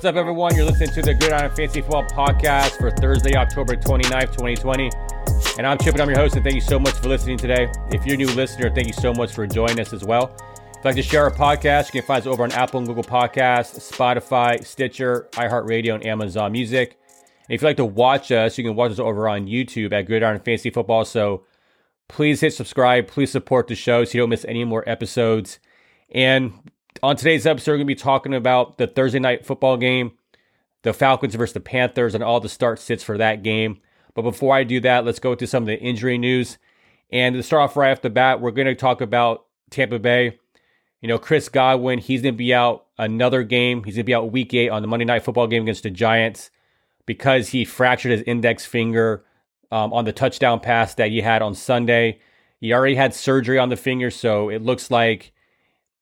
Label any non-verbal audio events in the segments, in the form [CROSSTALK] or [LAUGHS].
What's up, everyone? You're listening to the Gridiron Fantasy Football Podcast for Thursday, October 29th, 2020. And I'm Chip, and I'm your host, and thank you so much for listening today. If you're a new listener, thank you so much for joining us as well. If you'd like to share our podcast, you can find us over on Apple and Google Podcasts, Spotify, Stitcher, iHeartRadio, and Amazon Music. And if you'd like to watch us, you can watch us over on YouTube at Gridiron Fantasy Football. So please hit subscribe. Please support the show so you don't miss any more episodes. And on today's episode, we're going to be talking about the Thursday night football game, the Falcons versus the Panthers, and all the start sits for that game. But before I do that, let's go to some of the injury news. And to start off right off the bat, we're going to talk about Tampa Bay. You know, Chris Godwin, he's going to be out another game. He's going to be out week eight on the Monday night football game against the Giants because he fractured his index finger um, on the touchdown pass that he had on Sunday. He already had surgery on the finger, so it looks like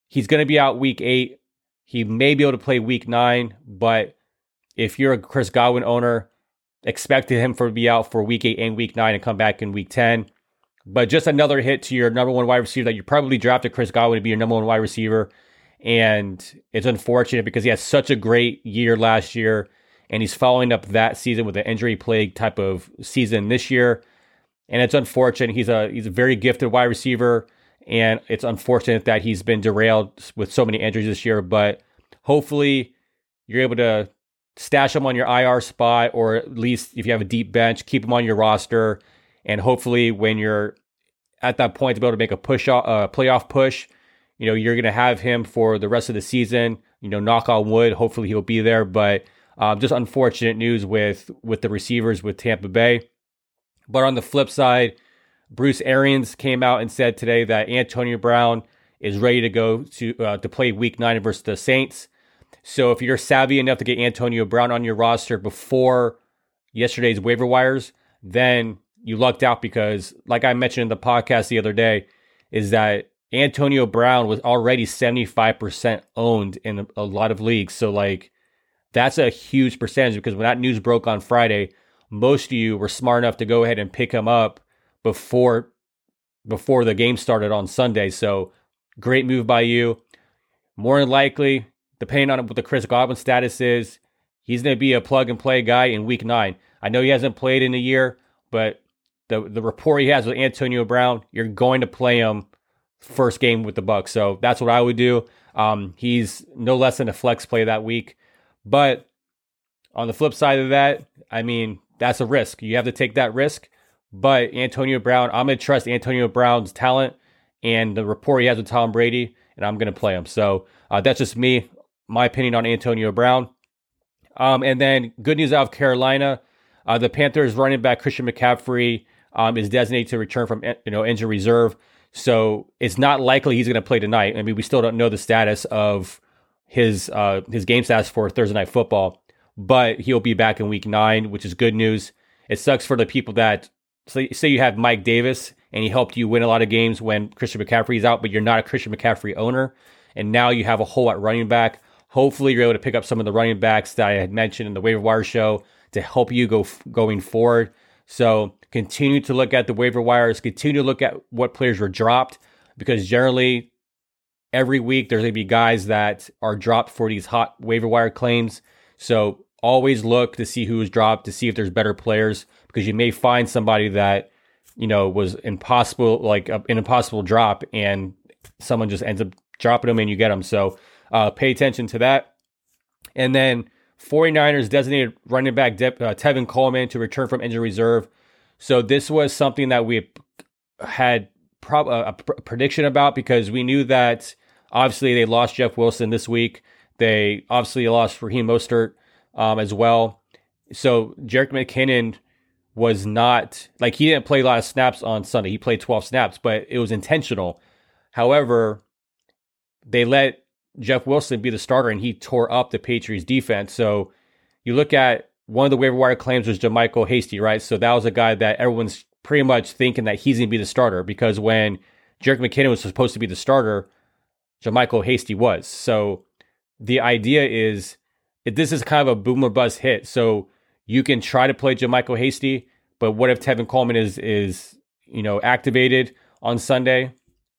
He's going to be out week eight. He may be able to play week nine, but if you're a Chris Godwin owner, expected him for to be out for week eight and week nine and come back in week 10. But just another hit to your number one wide receiver that you probably drafted Chris Godwin to be your number one wide receiver. And it's unfortunate because he had such a great year last year and he's following up that season with an injury plague type of season this year. And it's unfortunate. He's a he's a very gifted wide receiver. And it's unfortunate that he's been derailed with so many injuries this year, but hopefully you're able to stash him on your IR spot, or at least if you have a deep bench, keep him on your roster. And hopefully, when you're at that point to be able to make a push, uh, playoff push, you know, you're going to have him for the rest of the season. You know, knock on wood. Hopefully, he'll be there. But um, just unfortunate news with with the receivers with Tampa Bay. But on the flip side, Bruce Arians came out and said today that Antonio Brown is ready to go to uh, to play Week Nine versus the Saints. So if you're savvy enough to get Antonio Brown on your roster before yesterday's waiver wires, then you lucked out because, like I mentioned in the podcast the other day, is that Antonio Brown was already 75% owned in a, a lot of leagues. So like that's a huge percentage because when that news broke on Friday, most of you were smart enough to go ahead and pick him up before before the game started on Sunday. So great move by you. More than likely, depending on what the Chris Godwin status is, he's going to be a plug and play guy in Week Nine. I know he hasn't played in a year, but the the rapport he has with Antonio Brown, you're going to play him first game with the Bucs. So that's what I would do. Um, he's no less than a flex play that week. But on the flip side of that, I mean, that's a risk. You have to take that risk. But Antonio Brown, I'm going to trust Antonio Brown's talent and the rapport he has with Tom Brady, and I'm going to play him. So uh, that's just me, my opinion on Antonio Brown. Um, and then good news out of Carolina, uh, the Panthers running back Christian McCaffrey um, is designated to return from you know injury reserve. So it's not likely he's going to play tonight. I mean, we still don't know the status of his uh, his game status for Thursday night football, but he'll be back in week nine, which is good news. It sucks for the people that so say you have Mike Davis and he helped you win a lot of games when Christian McCaffrey is out, but you're not a Christian McCaffrey owner, and now you have a hole at running back. Hopefully, you're able to pick up some of the running backs that I had mentioned in the waiver wire show to help you go going forward. So continue to look at the waiver wires. Continue to look at what players were dropped because generally every week there's going to be guys that are dropped for these hot waiver wire claims. So always look to see who was dropped to see if there's better players because you may find somebody that you know was impossible like an impossible drop and someone just ends up dropping them and you get them. So uh, pay attention to that. And then 49ers designated running back De- uh, Tevin Coleman to return from injury reserve. So this was something that we had prob- a prediction about because we knew that obviously they lost Jeff Wilson this week. They obviously lost Raheem Mostert um, as well. So Jerick McKinnon was not like he didn't play a lot of snaps on Sunday. He played 12 snaps, but it was intentional. However, they let Jeff Wilson be the starter and he tore up the Patriots defense. So you look at one of the waiver wire claims was JaMycal Hasty, right? So that was a guy that everyone's pretty much thinking that he's going to be the starter because when Jerick McKinnon was supposed to be the starter, JaMycal Hasty was. So the idea is this is kind of a boomer bust hit. So you can try to play JaMycal Hasty, but what if Tevin Coleman is is you know activated on Sunday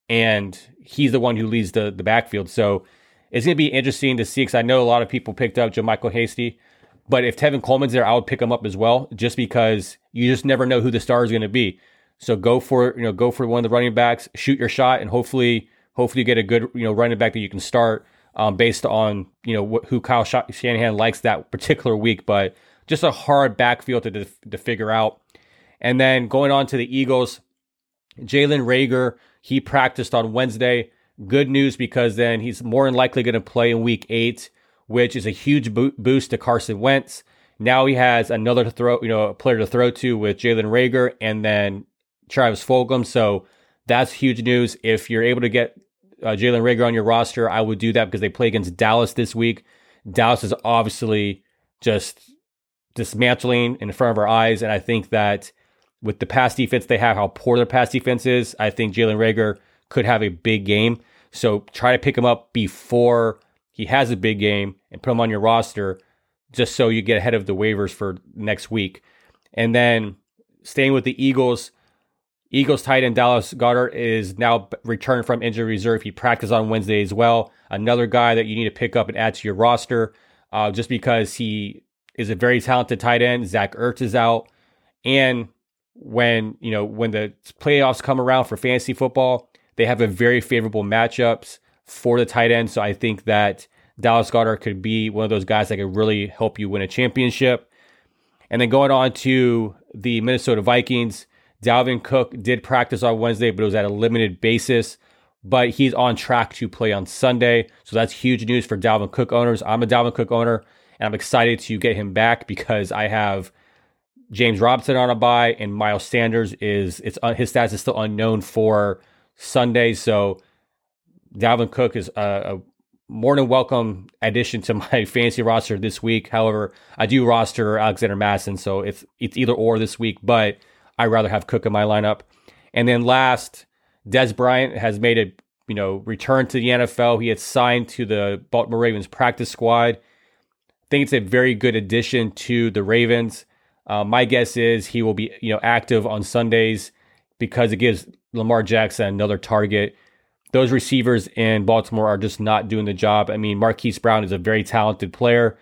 and he's the one who leads the the backfield? So it's going to be interesting to see because I know a lot of people picked up JaMycal Hasty, but if Tevin Coleman's there, I would pick him up as well, just because you just never know who the star is going to be. So go for you know go for one of the running backs, shoot your shot, and hopefully hopefully you get a good you know running back that you can start um, based on you know wh- who Kyle Shanahan likes that particular week. But just a hard backfield to to figure out. And then going on to the Eagles, Jalen Reagor, he practiced on Wednesday. Good news because then he's more than likely going to play in Week Eight, which is a huge bo- boost to Carson Wentz. Now he has another to throw, you know, player to throw to with Jalen Reagor and then Travis Fulgham. So that's huge news. If you're able to get uh, Jalen Reagor on your roster, I would do that because they play against Dallas this week. Dallas is obviously just dismantling in front of our eyes. And I think that with the pass defense they have, how poor their pass defense is, I think Jalen Reagor could have a big game. So try to pick him up before he has a big game and put him on your roster just so you get ahead of the waivers for next week. And then staying with the Eagles, Eagles tight end Dallas Goedert is now returned from injury reserve. He practiced on Wednesday as well. Another guy that you need to pick up and add to your roster uh, just because he is a very talented tight end. Zach Ertz is out. And when, you know, when the playoffs come around for fantasy football, they have a very favorable matchups for the tight end. So I think that Dallas Goedert could be one of those guys that could really help you win a championship. And then going on to the Minnesota Vikings, Dalvin Cook did practice on Wednesday, but it was at a limited basis. But he's on track to play on Sunday. So that's huge news for Dalvin Cook owners. I'm a Dalvin Cook owner, and I'm excited to get him back because I have James Robinson on a bye, and Miles Sanders is it's uh, his stats is still unknown for Sunday. So Dalvin Cook is a, a more than welcome addition to [LAUGHS] my fantasy roster this week. However, I do roster Alexander Mattison, so it's it's either or this week. But I rather have Cook in my lineup. And then last, Dez Bryant has made a you know return to the NFL. He had signed to the Baltimore Ravens practice squad. I think it's a very good addition to the Ravens. Uh, my guess is he will be you know active on Sundays because it gives Lamar Jackson another target. Those receivers in Baltimore are just not doing the job. I mean, Marquise Brown is a very talented player.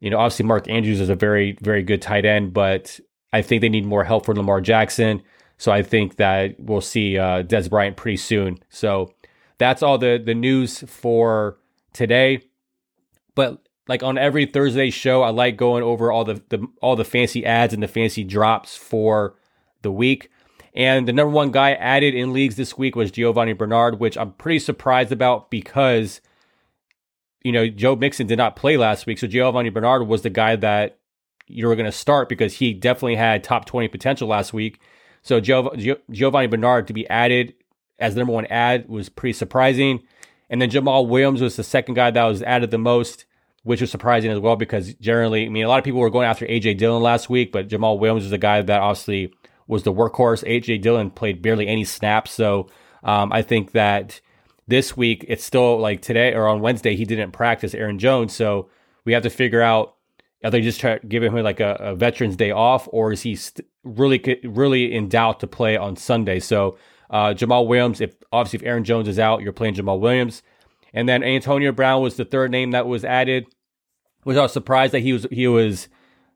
You know, obviously Mark Andrews is a very, very good tight end, but I think they need more help for Lamar Jackson. So I think that we'll see uh, Dez Bryant pretty soon. So that's all the the news for today. But like on every Thursday show, I like going over all the, the all the fancy ads and the fancy drops for the week. And the number one guy added in leagues this week was Giovani Bernard, which I'm pretty surprised about because you know Joe Mixon did not play last week, so Giovani Bernard was the guy that you were going to start because he definitely had top 20 potential last week. So Giov- Giovani Bernard to be added as the number one ad was pretty surprising. And then Jamaal Williams was the second guy that was added the most, which was surprising as well because generally, I mean, a lot of people were going after AJ Dillon last week, but Jamaal Williams was the guy that obviously was the workhorse. AJ Dillon played barely any snaps. So um, I think that this week, it's still like today or on Wednesday, he didn't practice Aaron Jones. So we have to figure out are they just try, giving him like a, a Veterans Day off, or is he st- really really in doubt to play on Sunday? So uh, Jamaal Williams, if obviously if Aaron Jones is out, you're playing Jamaal Williams, and then Antonio Brown was the third name that was added. Was I was surprised that he was he was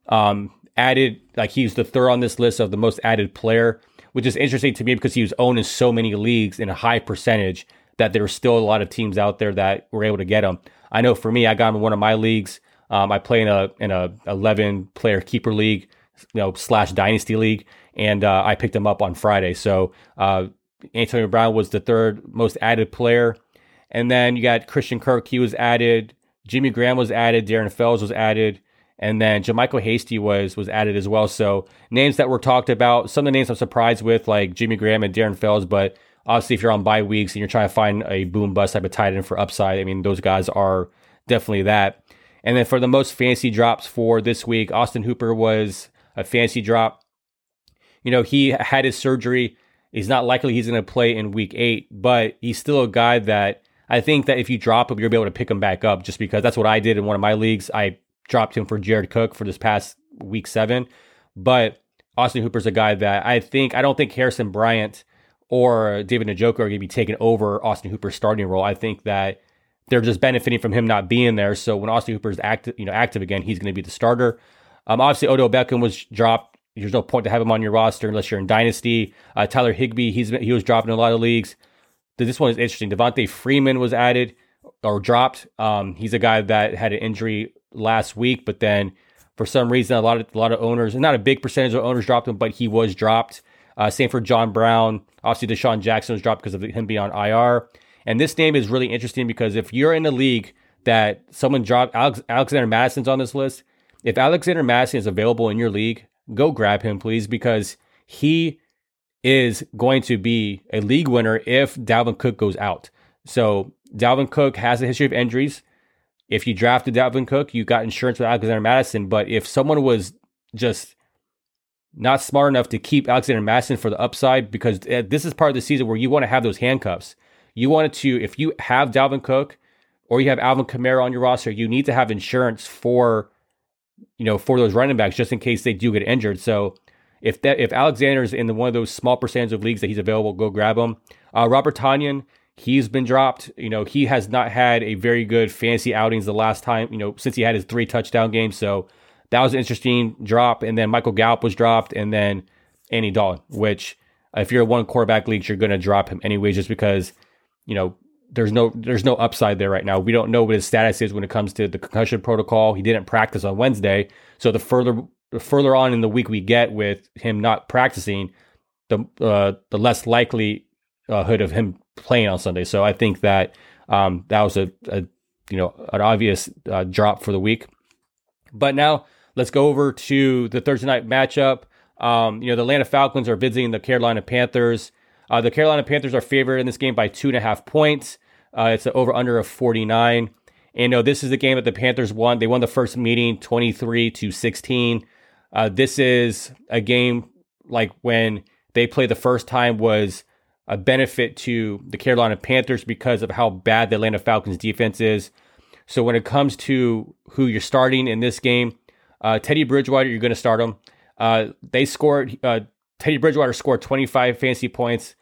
um, added like he's the third on this list of the most added player, which is interesting to me because he was owned in so many leagues in a high percentage that there were still a lot of teams out there that were able to get him. I know for me, I got him in one of my leagues. Um, I play in a in a 11 player keeper league, you know, slash dynasty league, and uh, I picked him up on Friday. So uh, Antonio Brown was the third most added player, and then you got Christian Kirk. He was added. Jimmy Graham was added. Darren Fells was added. And then JaMycal Hasty was was added as well. So names that were talked about. Some of the names I'm surprised with, like Jimmy Graham and Darren Fells, but obviously if you're on bye weeks and you're trying to find a boom bust type of tight end for upside, I mean those guys are definitely that. And then for the most fancy drops for this week, Austin Hooper was a fancy drop. You know, he had his surgery. He's not likely he's going to play in week eight, but he's still a guy that I think that if you drop him, you'll be able to pick him back up just because that's what I did in one of my leagues. I dropped him for Jared Cook for this past week seven. But Austin Hooper's a guy that I think, I don't think Harrison Bryant or David Njoku are going to be taking over Austin Hooper's starting role. I think that they're just benefiting from him not being there. So when Austin Hooper is active, you know, active again, he's going to be the starter. Um, obviously, Odell Beckham was dropped. There's no point to have him on your roster unless you're in dynasty. Uh, Tyler Higbee, he's he was dropped in a lot of leagues. This one is interesting. Devonta Freeman was added or dropped. Um, he's a guy that had an injury last week, but then for some reason, a lot of a lot of owners, not a big percentage of owners dropped him, but he was dropped. Uh, same for John Brown. Obviously, DeSean Jackson was dropped because of him being on IR. And this name is really interesting because if you're in a league that someone dropped Alex, Alexander Mattison's on this list, if Alexander Mattison is available in your league, go grab him, please, because he is going to be a league winner if Dalvin Cook goes out. So Dalvin Cook has a history of injuries. If you drafted Dalvin Cook, you got insurance with Alexander Mattison. But if someone was just not smart enough to keep Alexander Mattison for the upside, because uh, this is part of the season where you want to have those handcuffs. You wanted to, if you have Dalvin Cook or you have Alvin Kamara on your roster, you need to have insurance for, you know, for those running backs just in case they do get injured. So if that if Alexander's in the, one of those small percentage of leagues that he's available, go grab him. Uh, Robert Tonyan, he's been dropped. You know, he has not had a very good fancy outings the last time. You know, since he had his three touchdown games. So that was an interesting drop. And then Michael Gallup was dropped, and then Andy Dalton, which if you're a one quarterback league, you're going to drop him anyways, just because you know there's no there's no upside there right now. We don't know what his status is when it comes to the concussion protocol. He didn't practice on Wednesday, so the further the further on in the week we get with him not practicing, the uh, the less likelihood of him playing on Sunday. So I think that um, that was a, a, you know an obvious uh, drop for the week. But now let's go over to the Thursday night matchup. Um, you know the Atlanta Falcons are visiting the Carolina Panthers. Uh, the Carolina Panthers are favored in this game by two and a half points. Uh, it's an over under of 49. And no, this is the game that the Panthers won. They won the first meeting 23 to 16. Uh, this is a game like when they played the first time was a benefit to the Carolina Panthers because of how bad the Atlanta Falcons defense is. So when it comes to who you're starting in this game, uh, Teddy Bridgewater, you're going to start him. Uh, they scored. Uh, Teddy Bridgewater scored 25 fantasy points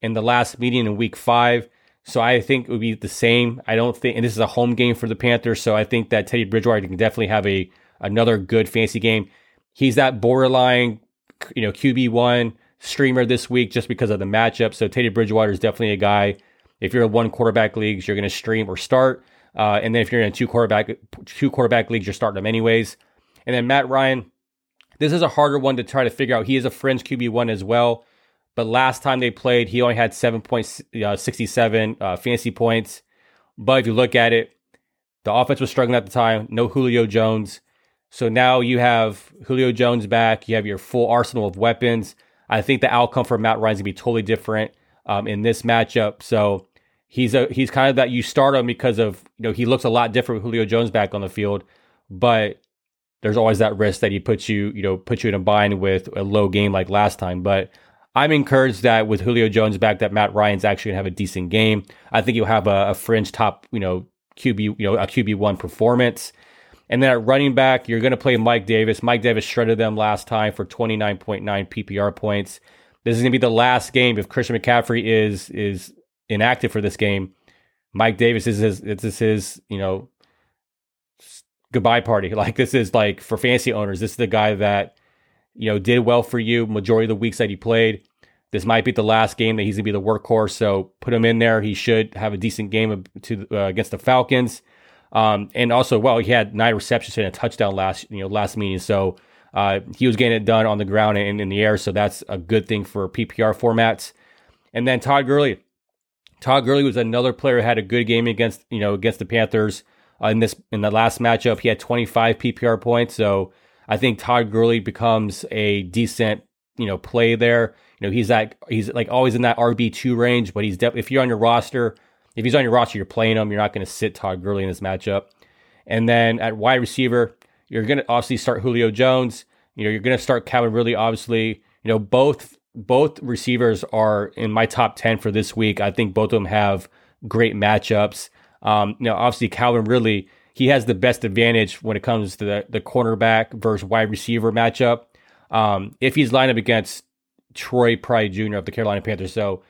in the last meeting in week five. So I think it would be the same. I don't think, and this is a home game for the Panthers. So I think that Teddy Bridgewater can definitely have a another good fantasy game. He's that borderline, you know, QB one streamer this week just because of the matchup. So Teddy Bridgewater is definitely a guy. If you're in one quarterback leagues, you're going to stream or start. Uh, and then if you're in two quarterback two quarterback leagues, you're starting them anyways. And then Matt Ryan, this is a harder one to try to figure out. He is a fringe QB one as well. But last time they played, he only had 7.67 uh, fantasy points. But if you look at it, the offense was struggling at the time. No Julio Jones. So now you have Julio Jones back. You have your full arsenal of weapons. I think the outcome for Matt Ryan's gonna be totally different um, in this matchup. So he's a he's kind of that you start him because of you know he looks a lot different with Julio Jones back on the field, but there's always that risk that he puts you you know puts you in a bind with a low game like last time. But I'm encouraged that with Julio Jones back, that Matt Ryan's actually gonna have a decent game. I think he'll have a, a fringe top, you know, QB, you know, a QB one performance. And then at running back, you're gonna play Mike Davis. Mike Davis shredded them last time for 29.9 PPR points. This is gonna be the last game if Christian McCaffrey is is inactive for this game. Mike Davis is his this is his, you know, goodbye party. [LAUGHS] Like this is like for fantasy owners, this is the guy that you know, did well for you majority of the weeks that he played. This might be the last game that he's going to be the workhorse, so put him in there. He should have a decent game to uh, against the Falcons. Um, and also, well, he had nine receptions and a touchdown last you know last meeting, so uh, he was getting it done on the ground and in the air, so that's a good thing for PPR formats. And then Todd Gurley, Todd Gurley was another player who had a good game against you know against the Panthers uh, in this in the last matchup. He had 25 PPR points, so I think Todd Gurley becomes a decent, you know, play there. You know, he's that he's like always in that RB two range, but he's if you're on your roster, if he's on your roster, you're playing him. You're not going to sit Todd Gurley in this matchup. And then at wide receiver, you're going to obviously start Julio Jones. You know, you're going to start Calvin Ridley. Obviously, you know both both receivers are in my top ten for this week. I think both of them have great matchups. Um, you know, obviously Calvin Ridley he has the best advantage when it comes to the, the cornerback versus wide receiver matchup. Um, if he's lined up against Troy Pride Jr. of the Carolina Panthers. So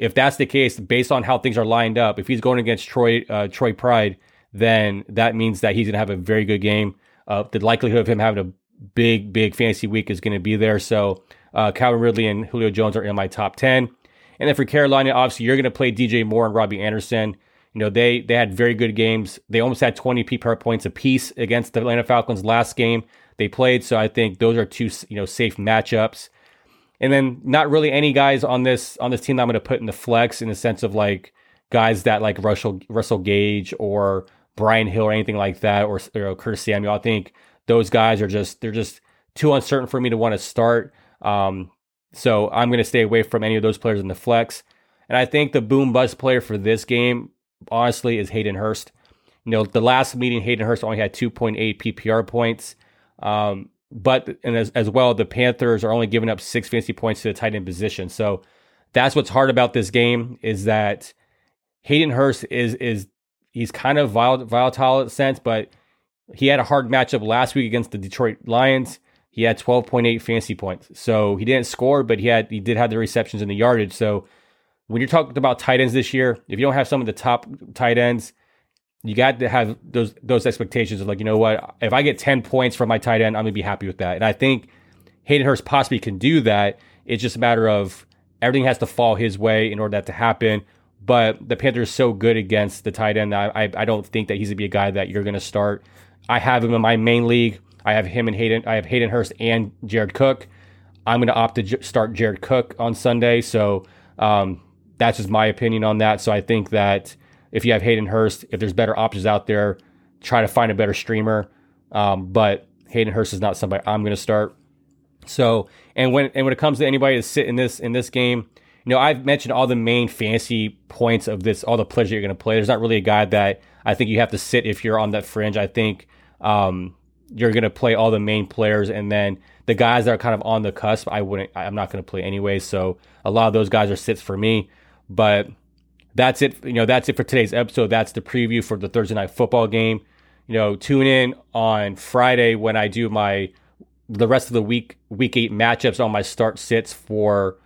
if that's the case, based on how things are lined up, if he's going against Troy uh, Troy Pride, then that means that he's going to have a very good game. Uh, the likelihood of him having a big, big fantasy week is going to be there. So uh, Calvin Ridley and Julio Jones are in my top 10. And then for Carolina, obviously, you're going to play DJ Moore and Robbie Anderson. You know, they they had very good games. They almost had 20 PPR points apiece against the Atlanta Falcons last game they played. So I think those are two, you know, safe matchups. And then not really any guys on this on this team that I'm going to put in the flex in the sense of like guys that like Russell Russell Gage or Brian Hill or anything like that, or, or Curtis Samuel. I think those guys are just they're just too uncertain for me to want to start. Um, so I'm going to stay away from any of those players in the flex. And I think the boom bust player for this game, honestly, is Hayden Hurst. You know, the last meeting, Hayden Hurst only had 2.8 PPR points. Um, but and as, as well, the Panthers are only giving up six fantasy points to the tight end position. So that's what's hard about this game is that Hayden Hurst is is he's kind of volatile in a sense, but he had a hard matchup last week against the Detroit Lions. He had 12.8 fantasy points. So he didn't score, but he had he did have the receptions and the yardage. So when you're talking about tight ends this year, if you don't have some of the top tight ends, you got to have those those expectations of like, you know what, if I get 10 points from my tight end, I'm gonna be happy with that. And I think Hayden Hurst possibly can do that. It's just a matter of everything has to fall his way in order that to happen. But the Panthers are so good against the tight end. I, I, I don't think that he's gonna be a guy that you're gonna start. I have him in my main league. I have him and Hayden. I have Hayden Hurst and Jared Cook. I'm gonna opt to j- start Jared Cook on Sunday. So um, that's just my opinion on that. So I think that if you have Hayden Hurst, if there's better options out there, try to find a better streamer. Um, but Hayden Hurst is not somebody I'm going to start. So, and when and when it comes to anybody to sit in this in this game, you know, I've mentioned all the main fancy points of this, all the players you're going to play. There's not really a guy that I think you have to sit if you're on that fringe. I think um, you're going to play all the main players, and then the guys that are kind of on the cusp, I wouldn't. I'm not going to play anyway. So a lot of those guys are sits for me. But that's it. You know, that's it for today's episode. That's the preview for the Thursday night football game. You know, tune in on Friday when I do my the rest of the week week eight matchups on my start sits for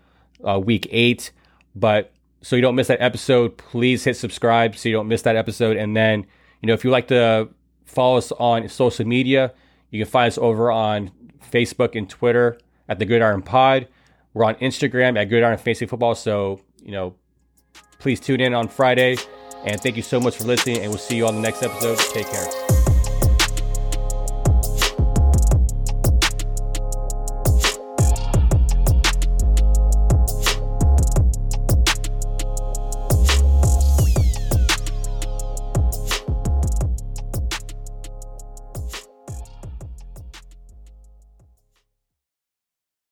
uh, week eight. But so you don't miss that episode, please hit subscribe so you don't miss that episode. And then, you know, if you like to follow us on social media, you can find us over on Facebook and Twitter at the Gridiron Pod. We're on Instagram at Gridiron Fantasy Football. So, you know, please tune in on Friday. And thank you so much for listening. And we'll see you on the next episode. Take care.